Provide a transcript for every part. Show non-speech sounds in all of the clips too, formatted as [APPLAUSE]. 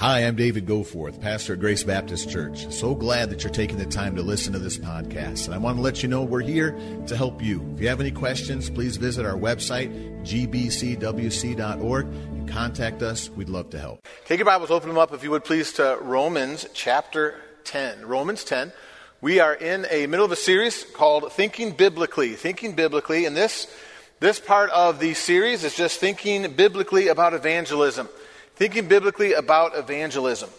Hi, I'm David Goforth, pastor at Grace Baptist Church. So glad that you're taking the time to listen to this podcast. And I want to let you know we're here to help you. If you have any questions, please visit our website, gbcwc.org, and contact us. We'd love to help. Take your Bibles, open them up, if you would please, to Romans chapter 10. Romans 10. We are in a middle of a series called Thinking Biblically. Thinking Biblically. And this, this part of the series is just thinking biblically about evangelism thinking biblically about evangelism.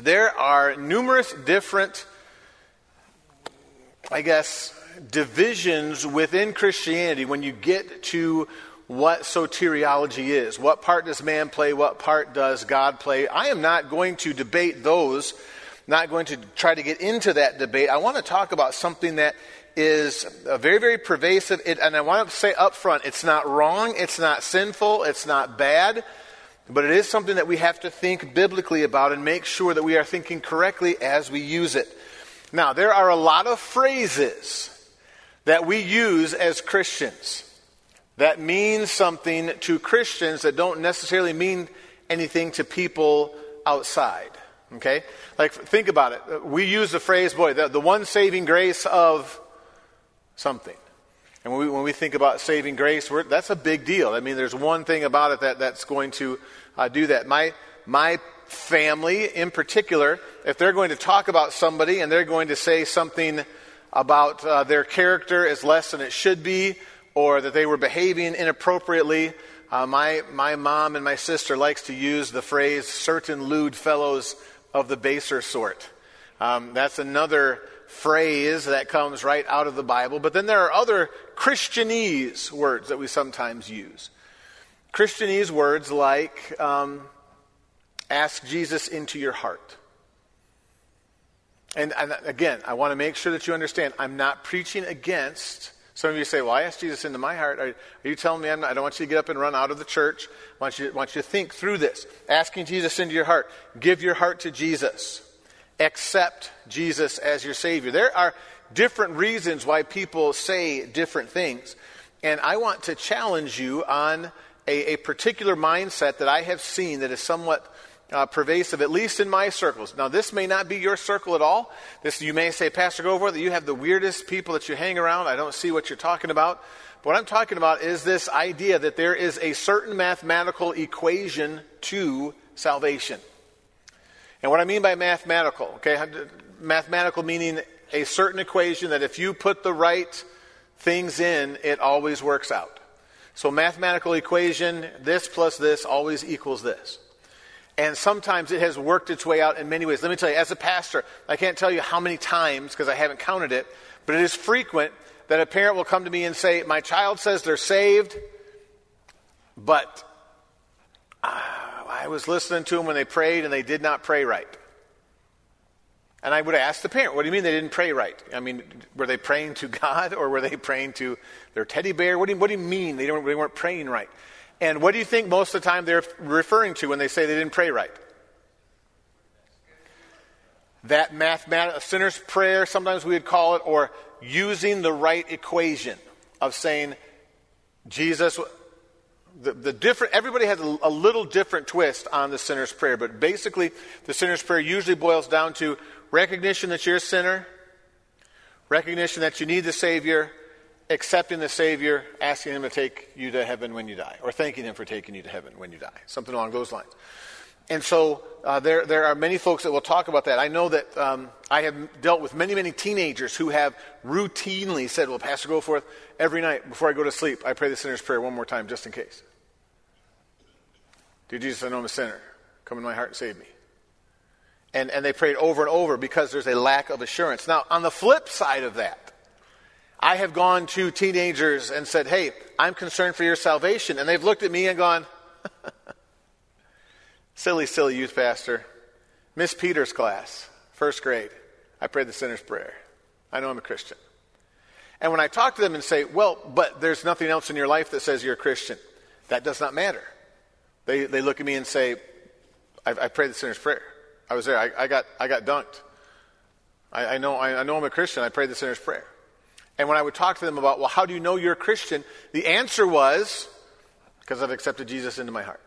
There are numerous different, I guess, divisions within Christianity when you get to what soteriology is. What part does man play? What part does God play? I am not going to debate those, not going to try to get into that debate. I want to talk about something that is very, very pervasive. It, and I want to say up front it's not wrong, it's not sinful, it's not bad. But it is something that we have to think biblically about and make sure that we are thinking correctly as we use it. Now, there are a lot of phrases that we use as Christians that mean something to Christians that don't necessarily mean anything to people outside. Okay? Like, think about it. We use the phrase, boy, the, the one saving grace of something. And when we, when we think about saving grace, that's a big deal. I mean, there's one thing about it that, that's going to uh, do that. My, my family, in particular, if they're going to talk about somebody and they're going to say something about uh, their character is less than it should be, or that they were behaving inappropriately, uh, my, my mom and my sister likes to use the phrase certain lewd fellows of the baser sort. Um, that's another phrase that comes right out of the Bible. But then there are other Christianese words that we sometimes use. Christianese words like um, ask Jesus into your heart. And, and, again, I want to make sure that you understand I'm not preaching against. Some of you say, Well, I asked Jesus into my heart. Are, are you telling me not, I don't want you to get up and run out of the church? I want, you, I want you to think through this. Asking Jesus into your heart. Give your heart to Jesus. Accept Jesus as your Savior. There are different reasons why people say different things. And I want to challenge you on a, a particular mindset that I have seen that is somewhat uh, pervasive, at least in my circles. Now, this may not be your circle at all. This, you may say, Pastor Goforth, that you have the weirdest people that you hang around. I don't see what you're talking about. But what I'm talking about is this idea that there is a certain mathematical equation to salvation. And what I mean by mathematical, okay, mathematical meaning a certain equation that if you put the right things in, it always works out. So, mathematical equation, this plus this always equals this. And sometimes it has worked its way out in many ways. Let me tell you, as a pastor, I can't tell you how many times, because I haven't counted it, but it is frequent that a parent will come to me and say, My child says they're saved, but uh, I was listening to them when they prayed and they did not pray right. And I would ask the parent, what do you mean they didn't pray right? I mean, were they praying to God or were they praying to their teddy bear? What do you, what do you mean they, they weren't praying right? And what do you think most of the time they're referring to when they say they didn't pray right? That mathematical sinner's prayer, sometimes we would call it, or using the right equation of saying, Jesus, the, the different, everybody has a, a little different twist on the sinner's prayer, but basically, the sinner's prayer usually boils down to recognition that you're a sinner, recognition that you need the Savior, accepting the Savior, asking Him to take you to heaven when you die, or thanking Him for taking you to heaven when you die, something along those lines. And so uh, there, there are many folks that will talk about that. I know that um, I have dealt with many, many teenagers who have routinely said, Well, Pastor Goforth, every night before I go to sleep, I pray the sinner's prayer one more time just in case. Dear Jesus, I know I'm a sinner. Come in my heart and save me. And, and they prayed over and over because there's a lack of assurance. Now, on the flip side of that, I have gone to teenagers and said, Hey, I'm concerned for your salvation. And they've looked at me and gone, [LAUGHS] Silly, silly youth pastor. Miss Peters' class, first grade. I prayed the sinner's prayer. I know I'm a Christian. And when I talk to them and say, Well, but there's nothing else in your life that says you're a Christian, that does not matter. They, they look at me and say, I, I prayed the sinner's prayer. I was there. I, I got, I got dunked. I, I know, I, I know I'm a Christian. I prayed the sinner's prayer. And when I would talk to them about, well, how do you know you're a Christian? The answer was, because I've accepted Jesus into my heart.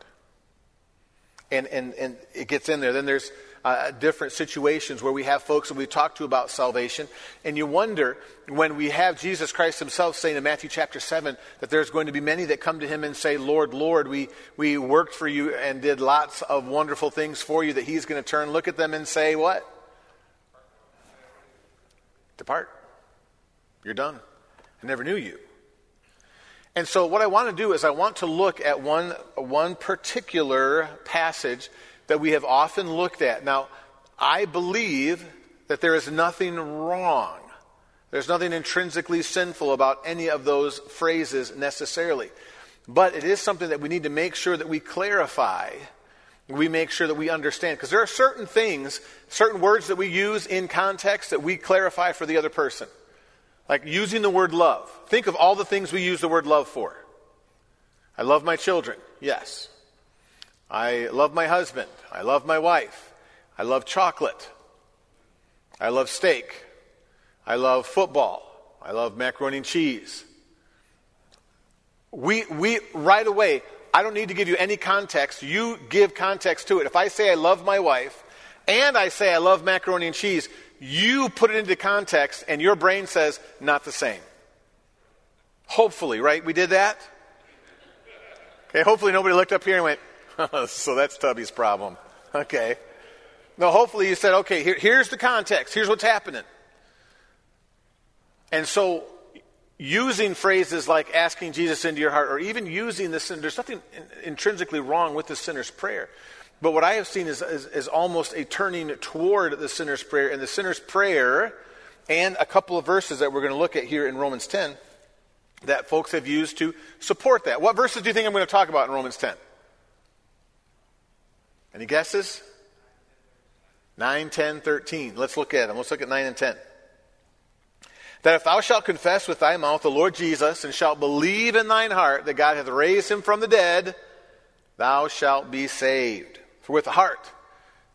and, and, and it gets in there. Then there's uh, different situations where we have folks that we talk to about salvation, and you wonder when we have Jesus Christ himself saying in Matthew chapter 7 that there's going to be many that come to him and say, Lord, Lord, we, we worked for you and did lots of wonderful things for you, that he's going to turn, look at them and say, What? Depart. You're done. I never knew you. And so, what I want to do is, I want to look at one, one particular passage that we have often looked at. Now, I believe that there is nothing wrong. There's nothing intrinsically sinful about any of those phrases necessarily. But it is something that we need to make sure that we clarify. We make sure that we understand. Because there are certain things, certain words that we use in context that we clarify for the other person. Like using the word love. Think of all the things we use the word love for. I love my children. Yes. I love my husband. I love my wife. I love chocolate. I love steak. I love football. I love macaroni and cheese. We, we, right away, I don't need to give you any context. You give context to it. If I say I love my wife and I say I love macaroni and cheese, you put it into context and your brain says, not the same. Hopefully, right? We did that? Okay, hopefully nobody looked up here and went, [LAUGHS] so that's Tubby's problem. Okay. No, hopefully you said, okay, here, here's the context. Here's what's happening. And so using phrases like asking Jesus into your heart or even using the sin, there's nothing intrinsically wrong with the sinner's prayer. But what I have seen is, is, is, almost a turning toward the sinner's prayer. And the sinner's prayer, and a couple of verses that we're going to look at here in Romans 10, that folks have used to support that. What verses do you think I'm going to talk about in Romans 10? Any guesses? 9, 10, 13. Let's look at them. Let's look at 9 and 10. That if thou shalt confess with thy mouth the Lord Jesus, and shalt believe in thine heart that God hath raised him from the dead, thou shalt be saved. For with the heart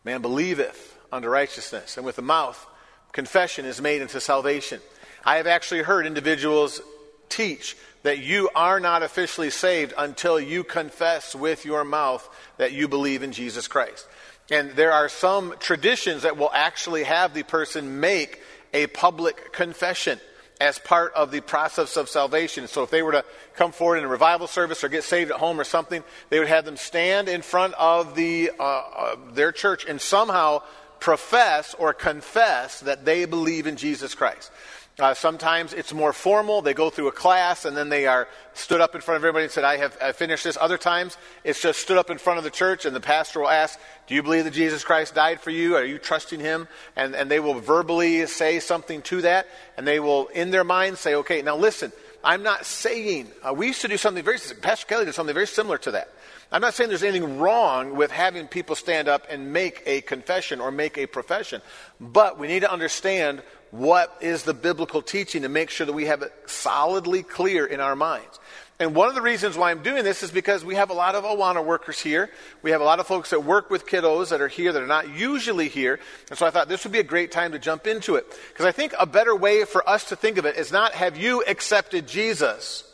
man believeth unto righteousness, and with the mouth confession is made unto salvation. I have actually heard individuals teach that you are not officially saved until you confess with your mouth that you believe in Jesus Christ. And there are some traditions that will actually have the person make a public confession as part of the process of salvation. So if they were to come forward in a revival service or get saved at home or something, they would have them stand in front of the, uh, uh, their church and somehow profess or confess that they believe in Jesus Christ. Uh, sometimes it's more formal. They go through a class and then they are stood up in front of everybody and said, I have I finished this. Other times it's just stood up in front of the church and the pastor will ask, Do you believe that Jesus Christ died for you? Are you trusting him? And, and they will verbally say something to that and they will, in their mind, say, Okay, now listen, I'm not saying, uh, we used to do something very, Pastor Kelly did something very similar to that. I'm not saying there's anything wrong with having people stand up and make a confession or make a profession, but we need to understand what is the biblical teaching to make sure that we have it solidly clear in our minds. And one of the reasons why I'm doing this is because we have a lot of Awana workers here. We have a lot of folks that work with kiddos that are here that are not usually here. And so I thought this would be a great time to jump into it. Because I think a better way for us to think of it is not have you accepted Jesus,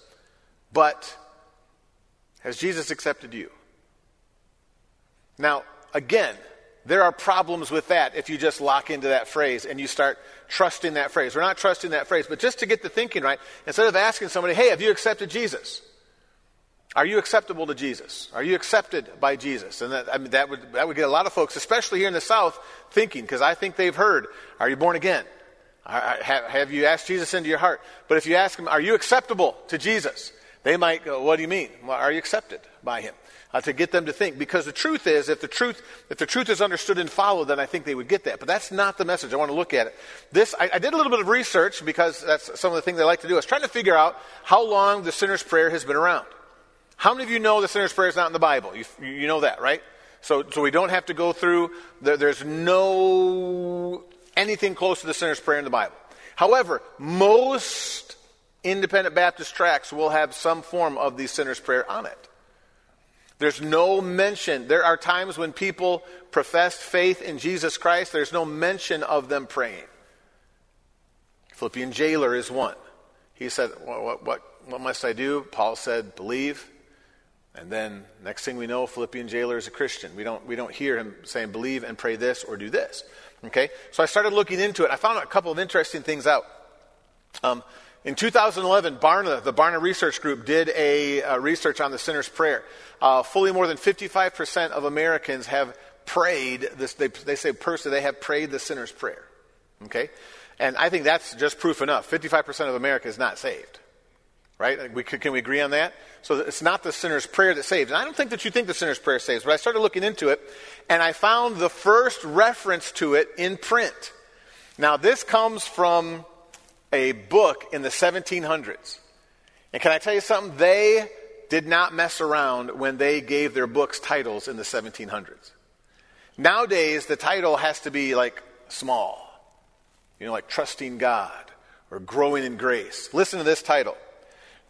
but has Jesus accepted you? Now, again, there are problems with that if you just lock into that phrase and you start trusting that phrase. We're not trusting that phrase, but just to get the thinking right, instead of asking somebody, hey, have you accepted Jesus? Are you acceptable to Jesus? Are you accepted by Jesus? And that, I mean, that, would, that would get a lot of folks, especially here in the South, thinking, because I think they've heard, are you born again? Have you asked Jesus into your heart? But if you ask them, are you acceptable to Jesus? They might go, what do you mean? Well, are you accepted by him? uh, to get them to think. Because the truth is, if the truth, if the truth is understood and followed, then I think they would get that. But that's not the message. I want to look at it. This, I, I did a little bit of research because that's some of the things I like to do. I was trying to figure out how long the sinner's prayer has been around. How many of you know the sinner's prayer is not in the Bible? You, you know that, right? So, so we don't have to go through, there, there's no anything close to the sinner's prayer in the Bible. However, most independent Baptist tracts will have some form of the sinner's prayer on it. There's no mention. There are times when people profess faith in Jesus Christ, there's no mention of them praying. Philippian jailer is one. He said, what, what, what, what must I do? Paul said, believe. And then next thing we know, Philippian jailer is a Christian. We don't, we don't hear him saying, believe and pray this or do this. Okay? So I started looking into it. I found a couple of interesting things out. Um, in 2011, Barna, the Barna Research Group, did a, a research on the sinner's prayer. Uh, fully more than 55% of Americans have prayed this. They, they say personally they have prayed the sinner's prayer. Okay, and I think that's just proof enough. 55% of America is not saved. Right? We, can we agree on that? So it's not the sinner's prayer that saves. And I don't think that you think the sinner's prayer saves, but I started looking into it, and I found the first reference to it in print. Now, this comes from a book in the 1700s. And can I tell you something? They did not mess around when they gave their books titles in the 1700s. Nowadays, the title has to be like small, you know, like trusting God or growing in grace. Listen to this title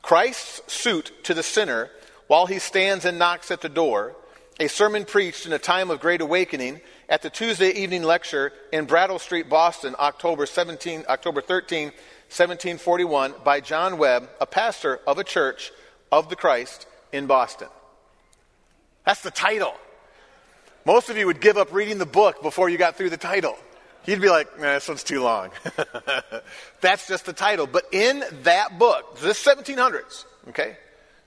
Christ's suit to the sinner while he stands and knocks at the door, a sermon preached in a time of great awakening at the Tuesday evening lecture in Brattle Street, Boston, October 17, October 13, 1741, by John Webb, a pastor of a church of the Christ in Boston. That's the title. Most of you would give up reading the book before you got through the title. You'd be like, nah, this one's too long. [LAUGHS] That's just the title. But in that book, this 1700s, okay?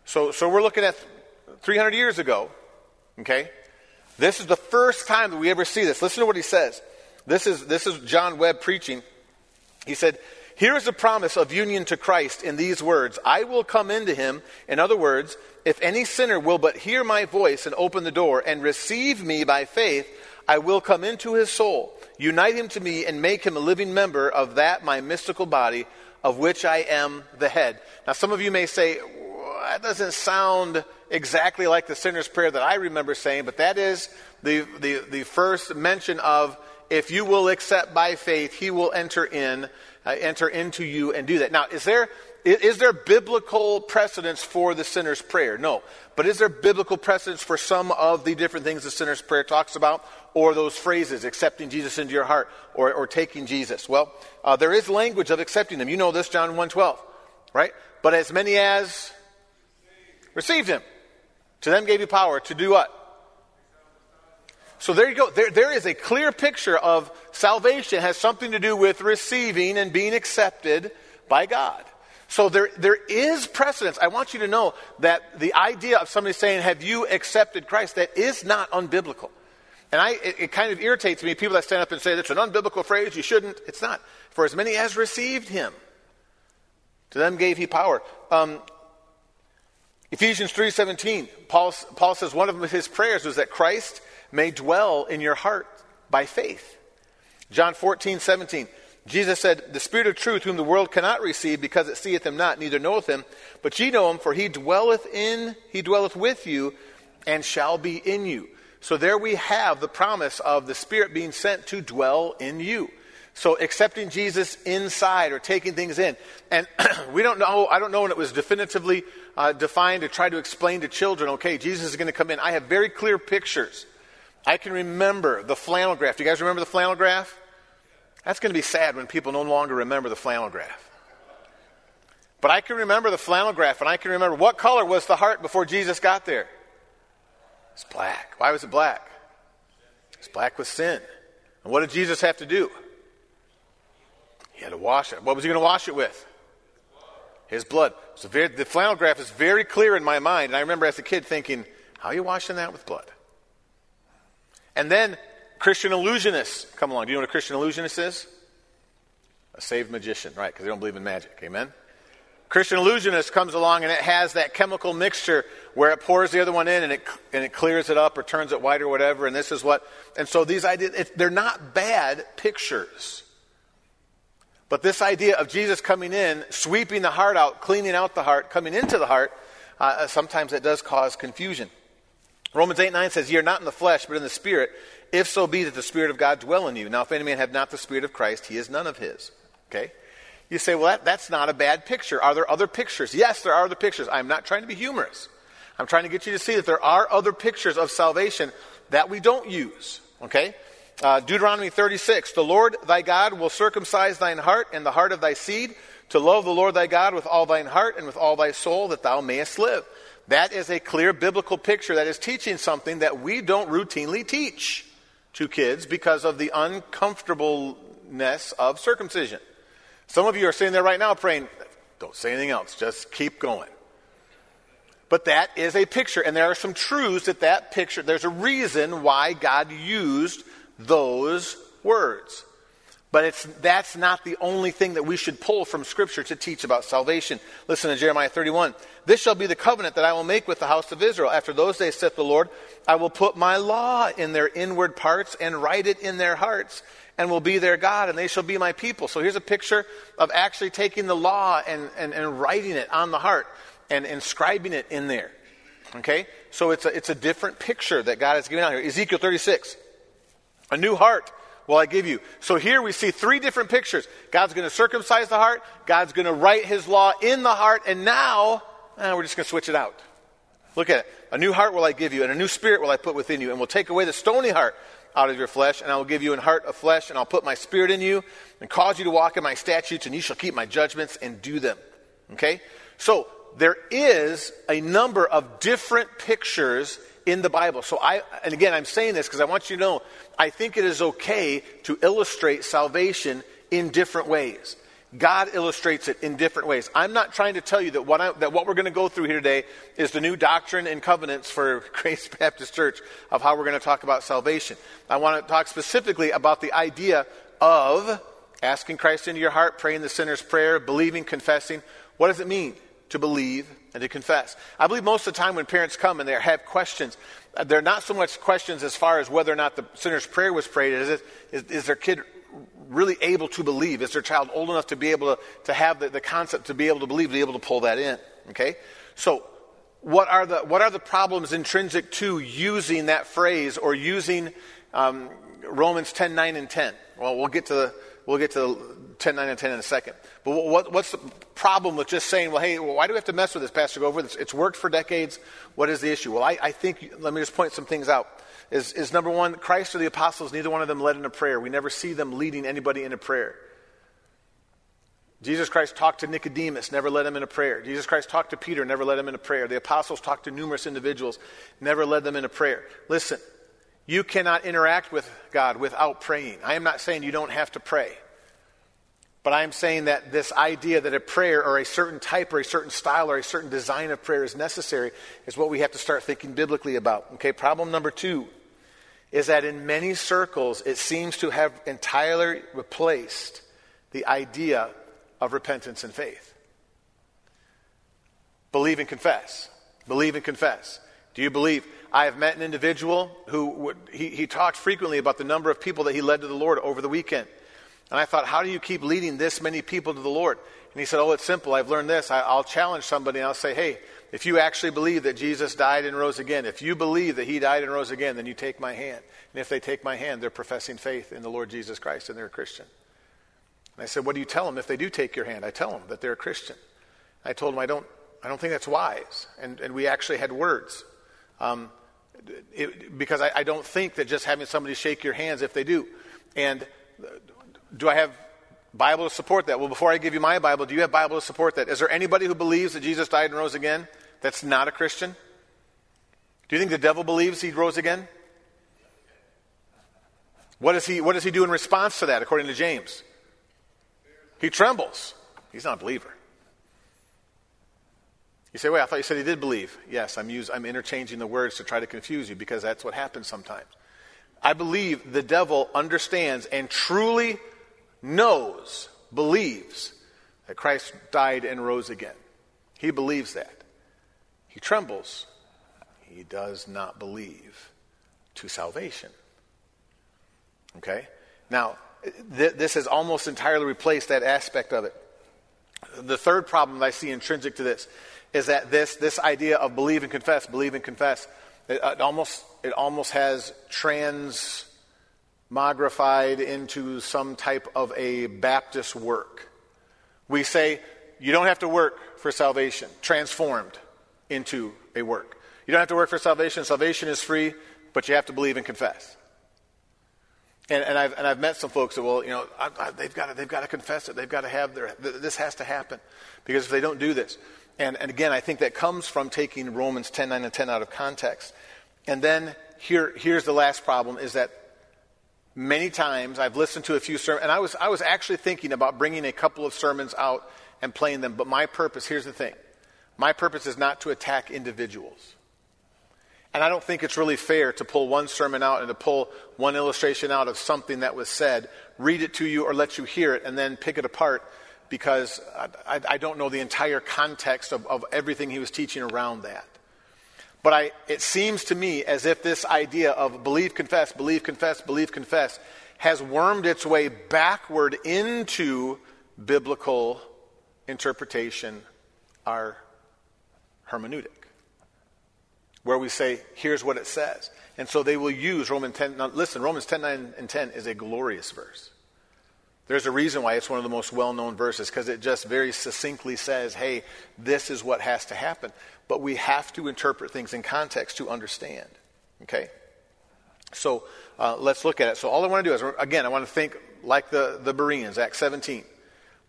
So, so we're looking at 300 years ago, okay? This is the first time that we ever see this. Listen to what he says. This is, this is John Webb preaching. He said, here is a promise of union to Christ in these words I will come into him. In other words, if any sinner will but hear my voice and open the door and receive me by faith, I will come into his soul, unite him to me, and make him a living member of that my mystical body, of which I am the head. Now, some of you may say, that doesn't sound exactly like the sinner's prayer that I remember saying, but that is the, the, the first mention of if you will accept by faith, he will enter in uh, enter into you and do that. Now, is there, is there biblical precedence for the sinner's prayer? No. But is there biblical precedence for some of the different things the sinner's prayer talks about, or those phrases, accepting Jesus into your heart, or, or taking Jesus? Well, uh, there is language of accepting them. You know this, John 1.12, right? But as many as received him, to them gave you power to do what? So there you go. There, there is a clear picture of salvation has something to do with receiving and being accepted by God. So there, there is precedence. I want you to know that the idea of somebody saying, Have you accepted Christ? that is not unbiblical. And I, it, it kind of irritates me, people that stand up and say, That's an unbiblical phrase, you shouldn't. It's not. For as many as received him, to them gave he power. Um, Ephesians 3.17, Paul, Paul says one of his prayers was that Christ may dwell in your heart by faith. John 14, 17. Jesus said, The Spirit of truth, whom the world cannot receive, because it seeth him not, neither knoweth him, but ye know him, for he dwelleth in, he dwelleth with you, and shall be in you. So there we have the promise of the Spirit being sent to dwell in you. So accepting Jesus inside or taking things in. And [CLEARS THROAT] we don't know, I don't know when it was definitively uh, defined to try to explain to children, okay, Jesus is going to come in. I have very clear pictures I can remember the flannel graph. Do you guys remember the flannel graph? That's going to be sad when people no longer remember the flannel graph. But I can remember the flannel graph, and I can remember what color was the heart before Jesus got there? It's black. Why was it black? It's black with sin. And what did Jesus have to do? He had to wash it. What was he going to wash it with? His blood. So very, the flannel graph is very clear in my mind. And I remember as a kid thinking, how are you washing that with blood? And then Christian illusionists come along. Do you know what a Christian illusionist is? A saved magician, right? Because they don't believe in magic. Amen? Christian illusionist comes along and it has that chemical mixture where it pours the other one in and it, and it clears it up or turns it white or whatever. And this is what, and so these ideas, it, they're not bad pictures. But this idea of Jesus coming in, sweeping the heart out, cleaning out the heart, coming into the heart, uh, sometimes it does cause confusion. Romans 8 9 says, Ye are not in the flesh, but in the Spirit, if so be that the Spirit of God dwell in you. Now, if any man have not the Spirit of Christ, he is none of his. Okay? You say, well, that, that's not a bad picture. Are there other pictures? Yes, there are other pictures. I'm not trying to be humorous. I'm trying to get you to see that there are other pictures of salvation that we don't use. Okay? Uh, Deuteronomy 36 The Lord thy God will circumcise thine heart and the heart of thy seed, to love the Lord thy God with all thine heart and with all thy soul, that thou mayest live. That is a clear biblical picture that is teaching something that we don't routinely teach to kids because of the uncomfortableness of circumcision. Some of you are sitting there right now praying, don't say anything else, just keep going. But that is a picture, and there are some truths that that picture, there's a reason why God used those words. But it's, that's not the only thing that we should pull from Scripture to teach about salvation. Listen to Jeremiah 31. This shall be the covenant that I will make with the house of Israel. After those days, saith the Lord, I will put my law in their inward parts and write it in their hearts, and will be their God, and they shall be my people. So here's a picture of actually taking the law and, and, and writing it on the heart and inscribing it in there. Okay? So it's a, it's a different picture that God has given out here. Ezekiel 36. A new heart will I give you. So here we see three different pictures. God's going to circumcise the heart, God's going to write his law in the heart, and now eh, we're just going to switch it out. Look at it. A new heart will I give you, and a new spirit will I put within you, and will take away the stony heart out of your flesh, and I will give you an heart of flesh, and I'll put my spirit in you, and cause you to walk in my statutes, and you shall keep my judgments and do them. Okay? So there is a number of different pictures in the Bible. So I, and again, I'm saying this because I want you to know, I think it is okay to illustrate salvation in different ways. God illustrates it in different ways. I'm not trying to tell you that what, I, that what we're going to go through here today is the new doctrine and covenants for [LAUGHS] Grace Baptist Church of how we're going to talk about salvation. I want to talk specifically about the idea of asking Christ into your heart, praying the sinner's prayer, believing, confessing. What does it mean to believe and to confess. I believe most of the time when parents come and they have questions, uh, they're not so much questions as far as whether or not the sinner's prayer was prayed. Is, it, is, is their kid really able to believe? Is their child old enough to be able to, to have the, the concept to be able to believe, to be able to pull that in? Okay? So, what are the, what are the problems intrinsic to using that phrase or using um, Romans 10, 9, and 10? Well, we'll get to the, we'll get to 10, 9, and 10 in a second. But what, what's the problem with just saying, well, hey, well, why do we have to mess with this, Pastor? Goforth. It's worked for decades. What is the issue? Well, I, I think, let me just point some things out. Is, is number one, Christ or the apostles, neither one of them led in a prayer. We never see them leading anybody in a prayer. Jesus Christ talked to Nicodemus, never led him in a prayer. Jesus Christ talked to Peter, never led him in a prayer. The apostles talked to numerous individuals, never led them in a prayer. Listen, you cannot interact with God without praying. I am not saying you don't have to pray. But I'm saying that this idea that a prayer or a certain type or a certain style or a certain design of prayer is necessary is what we have to start thinking biblically about. Okay, problem number two is that in many circles it seems to have entirely replaced the idea of repentance and faith. Believe and confess. Believe and confess. Do you believe? I have met an individual who would, he, he talked frequently about the number of people that he led to the Lord over the weekend. And I thought, how do you keep leading this many people to the Lord? And he said, Oh, it's simple. I've learned this. I, will challenge somebody and I'll say, Hey, if you actually believe that Jesus died and rose again, if you believe that he died and rose again, then you take my hand. And if they take my hand, they're professing faith in the Lord Jesus Christ and they're a Christian. And I said, What do you tell them if they do take your hand? I tell them that they're a Christian. I told them, I don't, I don't think that's wise. And, and we actually had words. Um, it, because I, I don't think that just having somebody shake your hands if they do. And do I have Bible to support that? Well, before I give you my Bible, do you have Bible to support that? Is there anybody who believes that Jesus died and rose again that's not a Christian? Do you think the devil believes he rose again? What does he, what does he do in response to that, according to James? He trembles. He's not a believer. You say, wait, I thought you said he did believe. Yes, I'm, use, I'm interchanging the words to try to confuse you because that's what happens sometimes. I believe the devil understands and truly knows, believes that Christ died and rose again. He believes that. He trembles. He does not believe to salvation. Okay? Now, th- this has almost entirely replaced that aspect of it. The third problem that I see intrinsic to this is that this, this idea of believe and confess, believe and confess, it, uh, it almost, it almost has transmogrified into some type of a Baptist work. We say you don't have to work for salvation, transformed into a work. You don't have to work for salvation. Salvation is free, but you have to believe and confess. And, and, I've, and I've met some folks that, well, you know, I, I, they've, got to, they've got to confess it. They've got to have their, this has to happen. Because if they don't do this, And, and again, I think that comes from taking Romans 10 9 and 10 out of context. And then here, here's the last problem is that many times I've listened to a few sermons, and I was, I was actually thinking about bringing a couple of sermons out and playing them, but my purpose, here's the thing my purpose is not to attack individuals. And I don't think it's really fair to pull one sermon out and to pull one illustration out of something that was said, read it to you or let you hear it, and then pick it apart because I, I don't know the entire context of, of everything he was teaching around that. But I, it seems to me as if this idea of believe, confess, believe, confess, believe, confess has wormed its way backward into biblical interpretation, our hermeneutic, where we say, here's what it says. And so they will use Romans 10. Now, listen, Romans 10, 9, and 10 is a glorious verse. There's a reason why it's one of the most well known verses, because it just very succinctly says, hey, this is what has to happen. But we have to interpret things in context to understand. Okay? So uh, let's look at it. So all I want to do is, again, I want to think like the, the Bereans, Acts 17.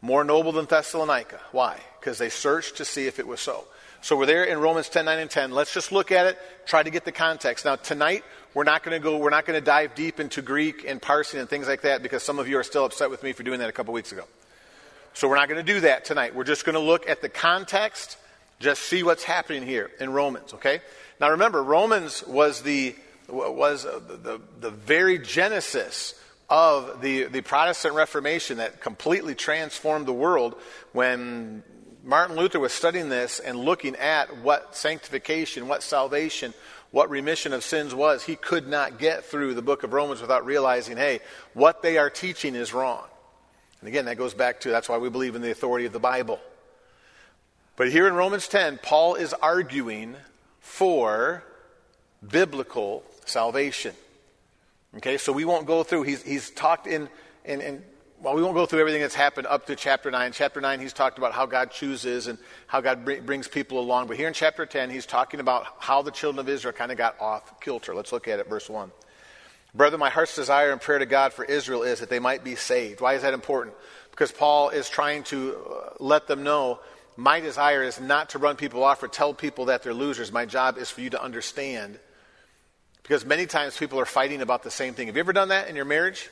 More noble than Thessalonica. Why? Because they searched to see if it was so. So we're there in Romans 10, 9, and 10. Let's just look at it, try to get the context. Now, tonight, we're not going to go, we're not going to dive deep into Greek and parsing and things like that because some of you are still upset with me for doing that a couple weeks ago. So we're not going to do that tonight. We're just going to look at the context, just see what's happening here in Romans, okay? Now remember, Romans was the, was uh, the, the, the very genesis of the, the Protestant Reformation that completely transformed the world when Martin Luther was studying this and looking at what sanctification, what salvation, what remission of sins was. He could not get through the book of Romans without realizing, hey, what they are teaching is wrong. And again, that goes back to that's why we believe in the authority of the Bible. But here in Romans 10, Paul is arguing for biblical salvation. Okay, so we won't go through, he's, he's talked in, in, in well, we won't go through everything that's happened up to chapter 9. Chapter 9, he's talked about how God chooses and how God br- brings people along. But here in chapter 10, he's talking about how the children of Israel kind of got off kilter. Let's look at it, verse 1. Brother, my heart's desire and prayer to God for Israel is that they might be saved. Why is that important? Because Paul is trying to uh, let them know my desire is not to run people off or tell people that they're losers. My job is for you to understand. Because many times people are fighting about the same thing. Have you ever done that in your marriage?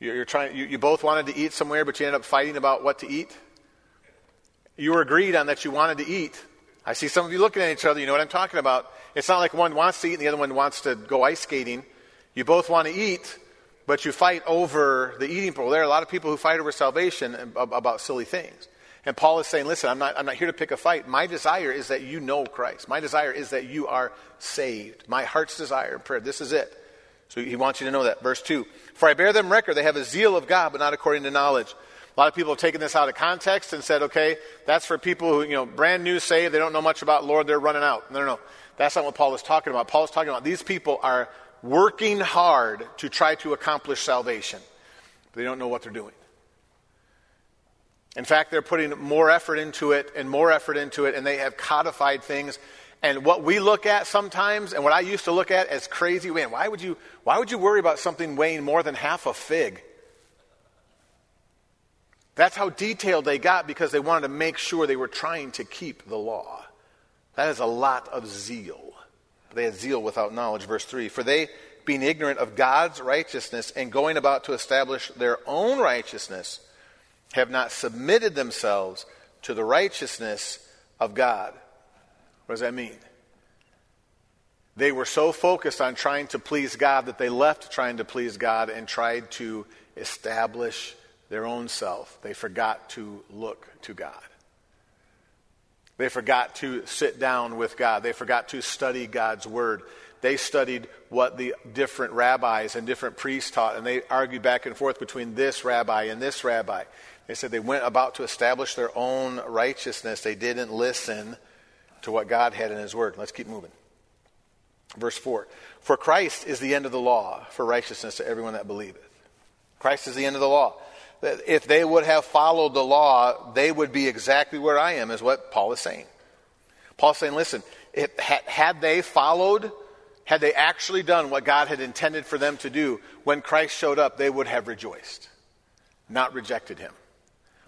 You're, trying, you, you both wanted to eat somewhere, but you ended up fighting about what to eat. You were agreed on that you wanted to eat. I see some of you looking at each other. You know what I'm talking about. It's not like one wants to eat and the other one wants to go ice skating. You both want to eat, but you fight over the eating pool. There are a lot of people who fight over salvation about silly things. And Paul is saying, listen, I'm not, I'm not here to pick a fight. My desire is that you know Christ. My desire is that you are saved. My heart's desire and prayer. This is it. So he wants you to know that. Verse 2 For I bear them record, they have a zeal of God, but not according to knowledge. A lot of people have taken this out of context and said, okay, that's for people who, you know, brand new saved, they don't know much about Lord, they're running out. No, no, no. That's not what Paul is talking about. Paul is talking about these people are working hard to try to accomplish salvation, but they don't know what they're doing. In fact, they're putting more effort into it and more effort into it, and they have codified things and what we look at sometimes, and what I used to look at as crazy, man, why would you, why would you worry about something weighing more than half a fig? That's how detailed they got because they wanted to make sure they were trying to keep the law. That is a lot of zeal. They had zeal without knowledge. Verse 3 For they, being ignorant of God's righteousness and going about to establish their own righteousness, have not submitted themselves to the righteousness of God. What does that mean? They were so focused on trying to please God that they left trying to please God and tried to establish their own self. They forgot to look to God. They forgot to sit down with God. They forgot to study God's word. They studied what the different rabbis and different priests taught, and they argued back and forth between this rabbi and this rabbi. They said they went about to establish their own righteousness. They didn't listen to what God had in His Word. Let's keep moving. Verse 4 For Christ is the end of the law for righteousness to everyone that believeth. Christ is the end of the law. If they would have followed the law, they would be exactly where I am, is what Paul is saying. Paul's saying, listen, it, had they followed, had they actually done what God had intended for them to do, when Christ showed up, they would have rejoiced, not rejected him.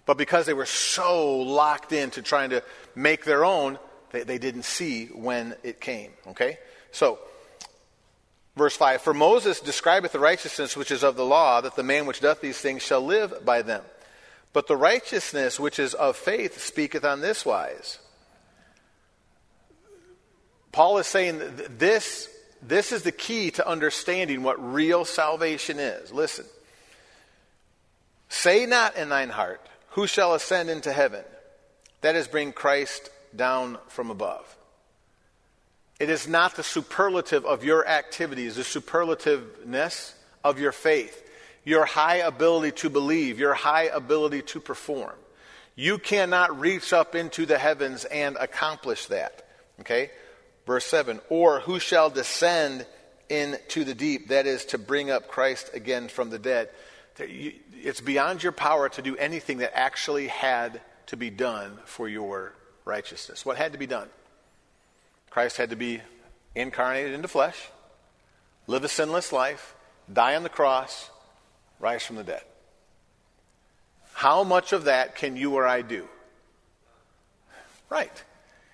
But because they were so locked into trying to make their own, they, they didn't see when it came. Okay? So, verse 5 For Moses describeth the righteousness which is of the law, that the man which doth these things shall live by them. But the righteousness which is of faith speaketh on this wise. Paul is saying this, this is the key to understanding what real salvation is. Listen. Say not in thine heart, Who shall ascend into heaven? That is, bring Christ down from above. It is not the superlative of your activities, the superlativeness of your faith, your high ability to believe, your high ability to perform. You cannot reach up into the heavens and accomplish that. Okay? Verse 7 Or who shall descend into the deep? That is, to bring up Christ again from the dead. It's beyond your power to do anything that actually had to be done for your righteousness. What had to be done? Christ had to be incarnated into flesh, live a sinless life, die on the cross, rise from the dead. How much of that can you or I do? Right.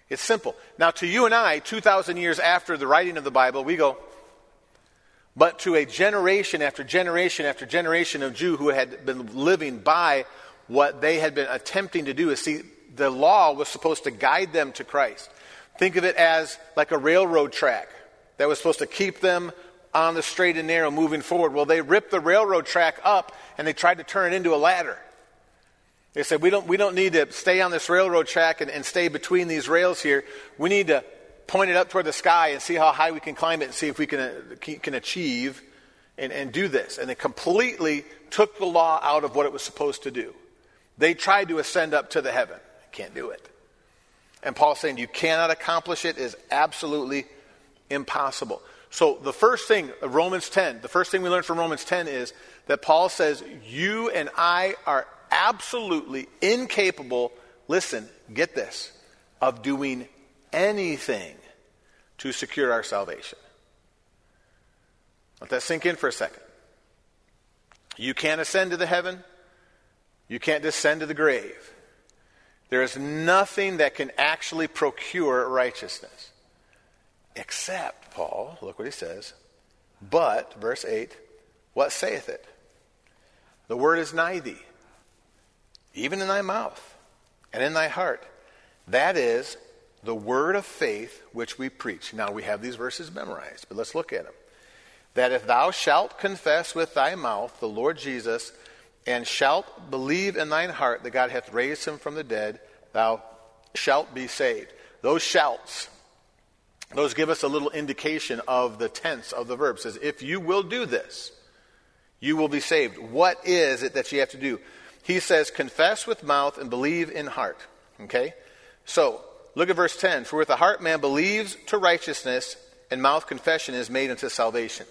It's simple. Now, to you and I, 2,000 years after the writing of the Bible, we go, but to a generation after generation after generation of Jew who had been living by what they had been attempting to do is see, the law was supposed to guide them to Christ. Think of it as like a railroad track that was supposed to keep them on the straight and narrow moving forward. Well, they ripped the railroad track up and they tried to turn it into a ladder. They said, we don't, we don't need to stay on this railroad track and, and stay between these rails here. We need to point it up toward the sky and see how high we can climb it and see if we can, uh, can achieve and, and do this. And they completely took the law out of what it was supposed to do. They tried to ascend up to the heaven. Can't do it. And Paul's saying you cannot accomplish it is absolutely impossible. So the first thing, uh, Romans 10, the first thing we learn from Romans 10 is that Paul says you and I are absolutely incapable, listen, get this, of doing anything to secure our salvation. Let that sink in for a second. You can't ascend to the heaven. You can't descend to the grave. There is nothing that can actually procure righteousness. Except, Paul, look what he says. But, verse 8, what saith it? The word is nigh thee, even in thy mouth and in thy heart. That is the word of faith which we preach. Now we have these verses memorized, but let's look at them. That if thou shalt confess with thy mouth the Lord Jesus, and shalt believe in thine heart that God hath raised him from the dead, thou shalt be saved. Those shouts, those give us a little indication of the tense of the verb. It says, if you will do this, you will be saved. What is it that you have to do? He says, confess with mouth and believe in heart. Okay? So, look at verse 10. For with the heart man believes to righteousness, and mouth confession is made unto salvation.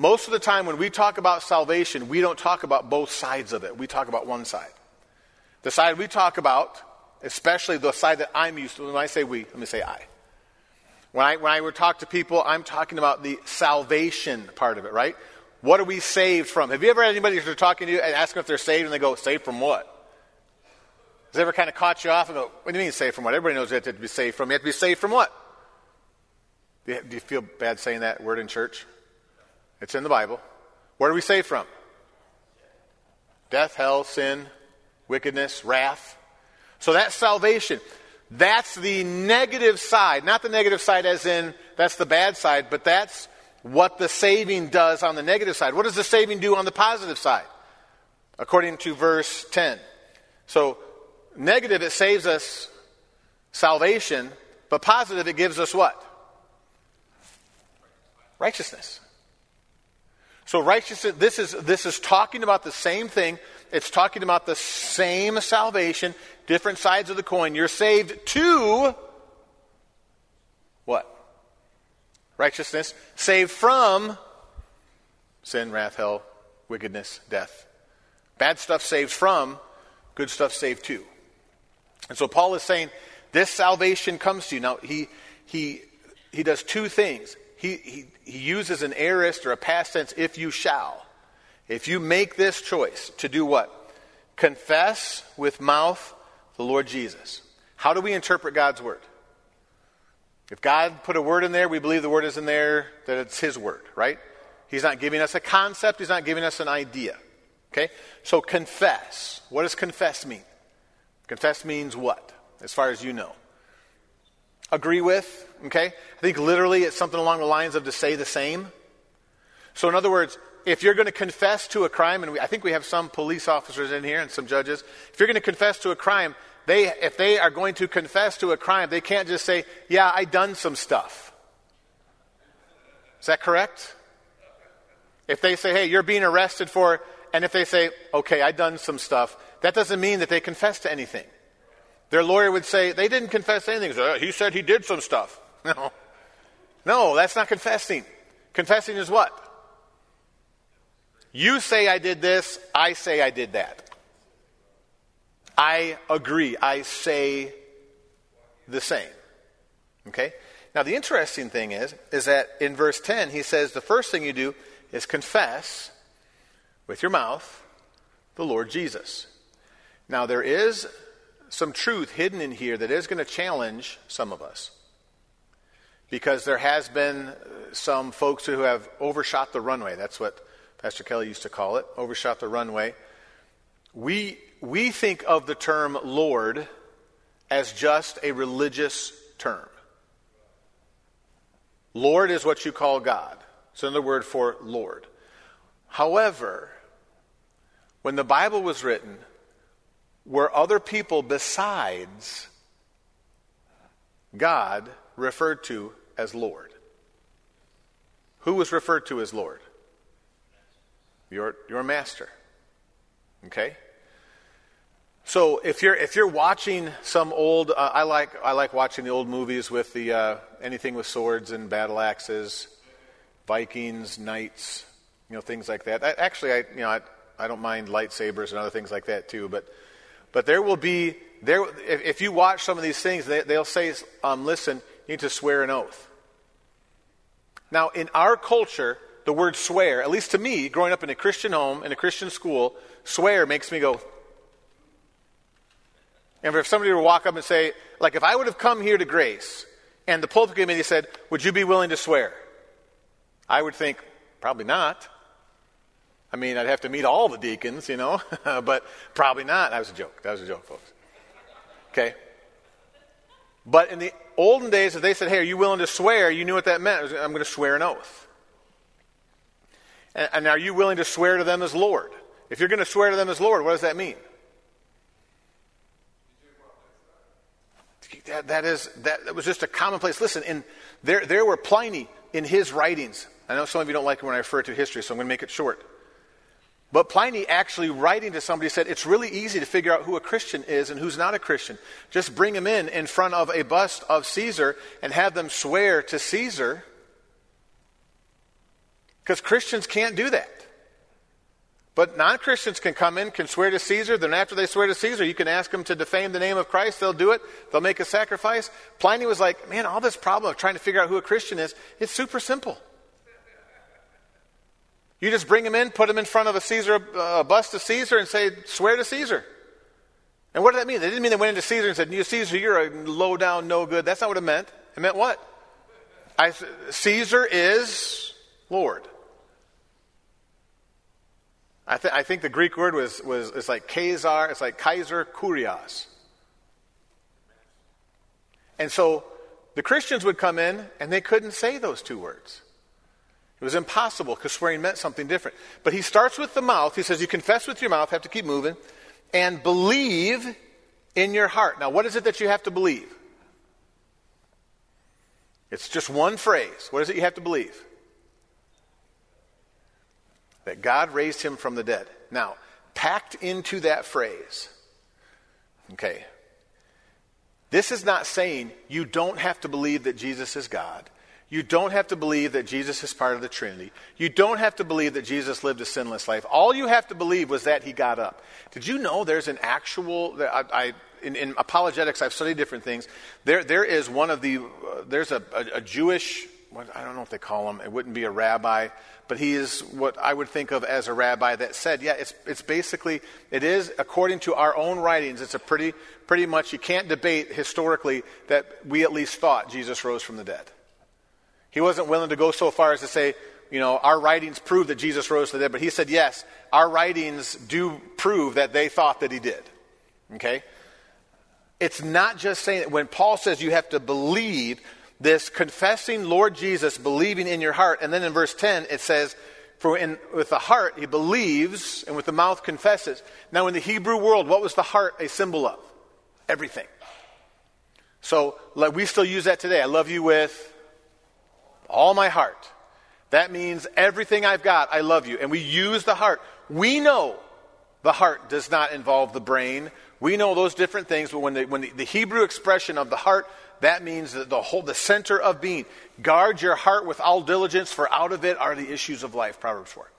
Most of the time, when we talk about salvation, we don't talk about both sides of it. We talk about one side. The side we talk about, especially the side that I'm used to, when I say we, let me say I. When I, when I would talk to people, I'm talking about the salvation part of it, right? What are we saved from? Have you ever had anybody who's talking to you and ask them if they're saved and they go, saved from what? Has ever kind of caught you off and go, what do you mean saved from what? Everybody knows you have to be saved from. You have to be saved from what? Do you, do you feel bad saying that word in church? It's in the Bible. Where are we saved from? Death, hell, sin, wickedness, wrath. So that's salvation. That's the negative side. Not the negative side as in that's the bad side, but that's what the saving does on the negative side. What does the saving do on the positive side? According to verse 10. So, negative, it saves us salvation, but positive, it gives us what? Righteousness. So righteousness, this is, this is talking about the same thing. It's talking about the same salvation, different sides of the coin. You're saved to what? Righteousness. Saved from sin, wrath, hell, wickedness, death. Bad stuff saved from, good stuff saved to. And so Paul is saying this salvation comes to you. Now, he, he, he does two things he, he, uses an aorist or a past tense, if you shall. If you make this choice to do what? confess with mouth the Lord Jesus. How do we interpret God's word? If God put a word in there, we believe the word is in there, that it's His word, right? He's not giving us a concept, He's not giving us an idea. Okay? So confess. What does confess mean? Confess means what, as far as you know? Agree with, okay? I think literally it's something along the lines of to say the same. So, in other words, if you're going to confess to a crime, and we, I think we have some police officers in here and some judges, if you're going to confess to a crime, they, if they are going to confess to a crime, they can't just say, Yeah, I done some stuff. Is that correct? If they say, Hey, you're being arrested for, and if they say, Okay, I done some stuff, that doesn't mean that they confess to anything. Their lawyer would say, They didn't confess anything. So, oh, he said he did some stuff. No. No, that's not confessing. Confessing is what? You say I did this, I say I did that. I agree. I say the same. Okay? Now the interesting thing is is that in verse 10 he says the first thing you do is confess with your mouth the Lord Jesus. Now there is some truth hidden in here that is going to challenge some of us. Because there has been some folks who have overshot the runway. That's what Pastor Kelly used to call it, overshot the runway. We we think of the term Lord as just a religious term. Lord is what you call God. It's another word for Lord. However, when the Bible was written, were other people besides God referred to as Lord? Who was referred to as Lord? Your, your master. Okay? So if you're if you're watching some old, uh, I like I like watching the old movies with the uh, anything with swords and battle axes, Vikings, knights, you know things like that. I, actually, I you know I, I don't mind lightsabers and other things like that too. But but there will be there if, if you watch some of these things, they, they'll say, um, listen, you need to swear an oath. Now in our culture, the word swear, at least to me, growing up in a Christian home in a Christian school, swear makes me go and if somebody were to walk up and say, like if I would have come here to Grace and the pulpit committee said, Would you be willing to swear? I would think, Probably not. I mean, I'd have to meet all the deacons, you know, [LAUGHS] but probably not. That was a joke. That was a joke, folks. Okay? But in the olden days, if they said, Hey, are you willing to swear? You knew what that meant. I'm going to swear an oath. And, and are you willing to swear to them as Lord? If you're going to swear to them as Lord, what does that mean? That, that, is, that, that was just a commonplace. Listen, in, there, there were Pliny in his writings. I know some of you don't like it when I refer to history, so I'm going to make it short. But Pliny actually writing to somebody said it's really easy to figure out who a Christian is and who's not a Christian. Just bring them in in front of a bust of Caesar and have them swear to Caesar. Because Christians can't do that. But non Christians can come in, can swear to Caesar. Then, after they swear to Caesar, you can ask them to defame the name of Christ. They'll do it. They'll make a sacrifice. Pliny was like, man, all this problem of trying to figure out who a Christian is, it's super simple. You just bring them in, put them in front of a Caesar, a bust of Caesar, and say, swear to Caesar. And what did that mean? They didn't mean they went into Caesar and said, you Caesar, you're a low down, no good. That's not what it meant. It meant what? I, Caesar is Lord. I, th- I think the Greek word was, was it's like Kaiser, it's like Kaiser Kurios. And so the Christians would come in and they couldn't say those two words. It was impossible because swearing meant something different. But he starts with the mouth. He says, You confess with your mouth, have to keep moving, and believe in your heart. Now, what is it that you have to believe? It's just one phrase. What is it you have to believe? that God raised him from the dead. Now, packed into that phrase, okay, this is not saying you don't have to believe that Jesus is God. You don't have to believe that Jesus is part of the Trinity. You don't have to believe that Jesus lived a sinless life. All you have to believe was that he got up. Did you know there's an actual, I, I in, in, apologetics, I've studied different things. There, there is one of the, uh, there's a, a, a Jewish what, I don't know what they call him. It wouldn't be a rabbi, but he is what I would think of as a rabbi that said, yeah, it's, it's basically, it is, according to our own writings, it's a pretty, pretty much, you can't debate historically that we at least thought Jesus rose from the dead. He wasn't willing to go so far as to say, you know, our writings prove that Jesus rose from the dead, but he said, yes, our writings do prove that they thought that he did. Okay? It's not just saying that when Paul says you have to believe, this confessing Lord Jesus, believing in your heart, and then in verse 10 it says, for in, with the heart he believes, and with the mouth confesses. Now, in the Hebrew world, what was the heart a symbol of? Everything. So, like, we still use that today. I love you with all my heart. That means everything I've got, I love you. And we use the heart. We know the heart does not involve the brain. We know those different things, but when, the, when the, the Hebrew expression of the heart, that means that the whole, the center of being. Guard your heart with all diligence, for out of it are the issues of life, Proverbs 4.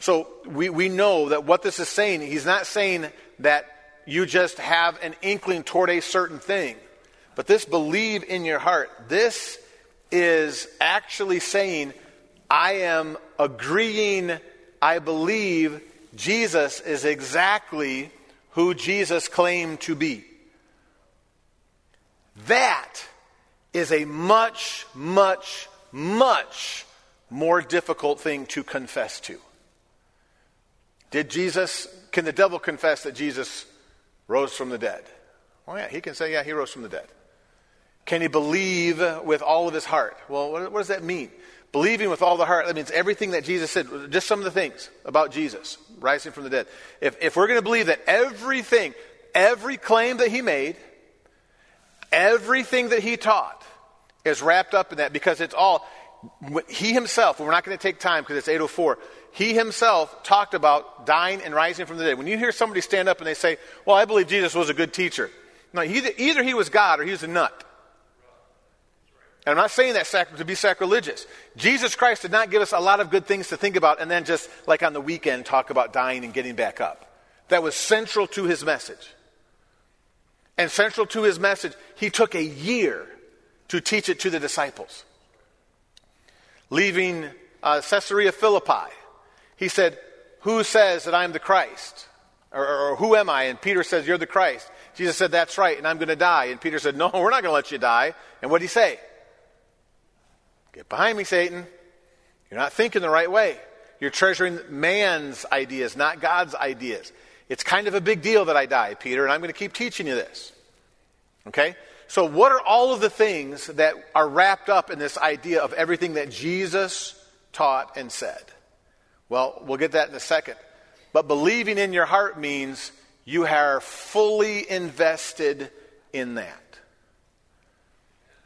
So we, we know that what this is saying, he's not saying that you just have an inkling toward a certain thing. But this believe in your heart, this is actually saying, I am agreeing, I believe Jesus is exactly who Jesus claimed to be. That is a much, much, much more difficult thing to confess to. Did Jesus, can the devil confess that Jesus rose from the dead? Oh, yeah, he can say, yeah, he rose from the dead. Can he believe with all of his heart? Well, what, what does that mean? Believing with all the heart, that means everything that Jesus said, just some of the things about Jesus rising from the dead. If, if we're going to believe that everything, every claim that he made, everything that he taught is wrapped up in that because it's all, he himself, we're not going to take time because it's 804, he himself talked about dying and rising from the dead. When you hear somebody stand up and they say, Well, I believe Jesus was a good teacher. No, either, either he was God or he was a nut. And I'm not saying that sac- to be sacrilegious. Jesus Christ did not give us a lot of good things to think about and then just, like on the weekend, talk about dying and getting back up. That was central to his message. And central to his message, he took a year to teach it to the disciples. Leaving uh, Caesarea Philippi, he said, Who says that I'm the Christ? Or, or, or who am I? And Peter says, You're the Christ. Jesus said, That's right, and I'm going to die. And Peter said, No, [LAUGHS] we're not going to let you die. And what did he say? Get behind me, Satan. You're not thinking the right way. You're treasuring man's ideas, not God's ideas. It's kind of a big deal that I die, Peter, and I'm going to keep teaching you this. Okay? So, what are all of the things that are wrapped up in this idea of everything that Jesus taught and said? Well, we'll get that in a second. But believing in your heart means you are fully invested in that.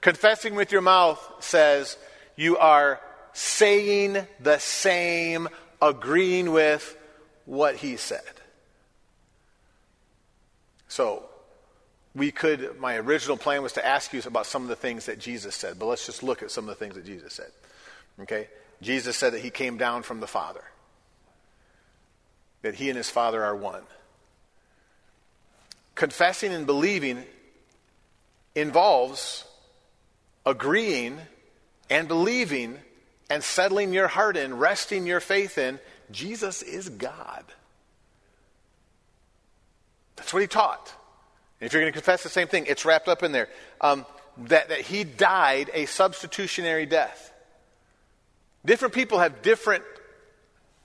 Confessing with your mouth says you are saying the same, agreeing with what he said. So, we could, my original plan was to ask you about some of the things that Jesus said, but let's just look at some of the things that Jesus said. Okay? Jesus said that he came down from the Father, that he and his Father are one. Confessing and believing involves agreeing and believing and settling your heart in, resting your faith in, Jesus is God. That's what he taught. And if you're going to confess the same thing, it's wrapped up in there. Um, that, that he died a substitutionary death. Different people have different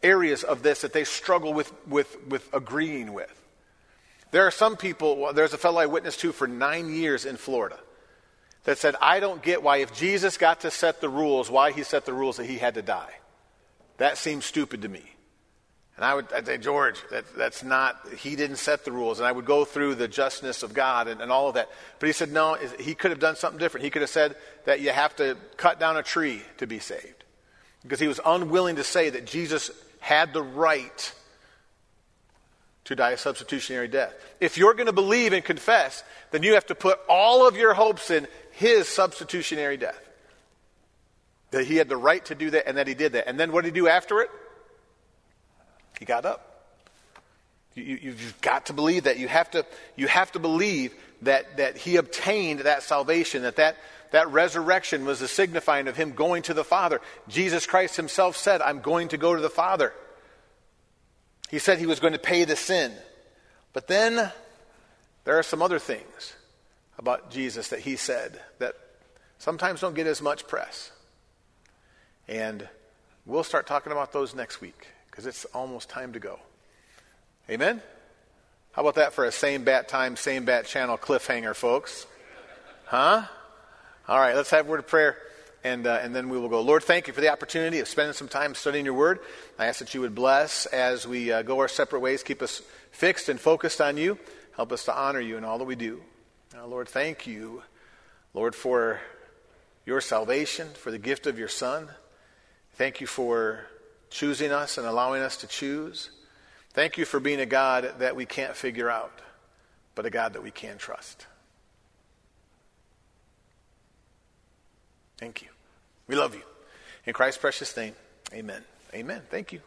areas of this that they struggle with, with, with agreeing with. There are some people, there's a fellow I witnessed to for nine years in Florida that said, I don't get why, if Jesus got to set the rules, why he set the rules that he had to die. That seems stupid to me. And I would I'd say, George, that, that's not, he didn't set the rules. And I would go through the justness of God and, and all of that. But he said, no, he could have done something different. He could have said that you have to cut down a tree to be saved. Because he was unwilling to say that Jesus had the right to die a substitutionary death. If you're going to believe and confess, then you have to put all of your hopes in his substitutionary death. That he had the right to do that and that he did that. And then what did he do after it? He got up. You, have got to believe that. You have to, you have to believe that, that he obtained that salvation, that, that that resurrection was a signifying of him going to the Father. Jesus Christ himself said, I'm going to go to the Father. He said he was going to pay the sin. But then there are some other things about Jesus that he said that sometimes don't get as much press. And we'll start talking about those next week because it's almost time to go. Amen? How about that for a same bat time, same bat channel cliffhanger, folks? Huh? All right, let's have a word of prayer and, uh, and then we will go. Lord, thank you for the opportunity of spending some time studying your word. I ask that you would bless as we uh, go our separate ways, keep us fixed and focused on you. Help us to honor you in all that we do. Now, Lord, thank you, Lord, for your salvation, for the gift of your Son. Thank you for choosing us and allowing us to choose. Thank you for being a God that we can't figure out, but a God that we can trust. Thank you. We love you. In Christ's precious name, amen. Amen. Thank you.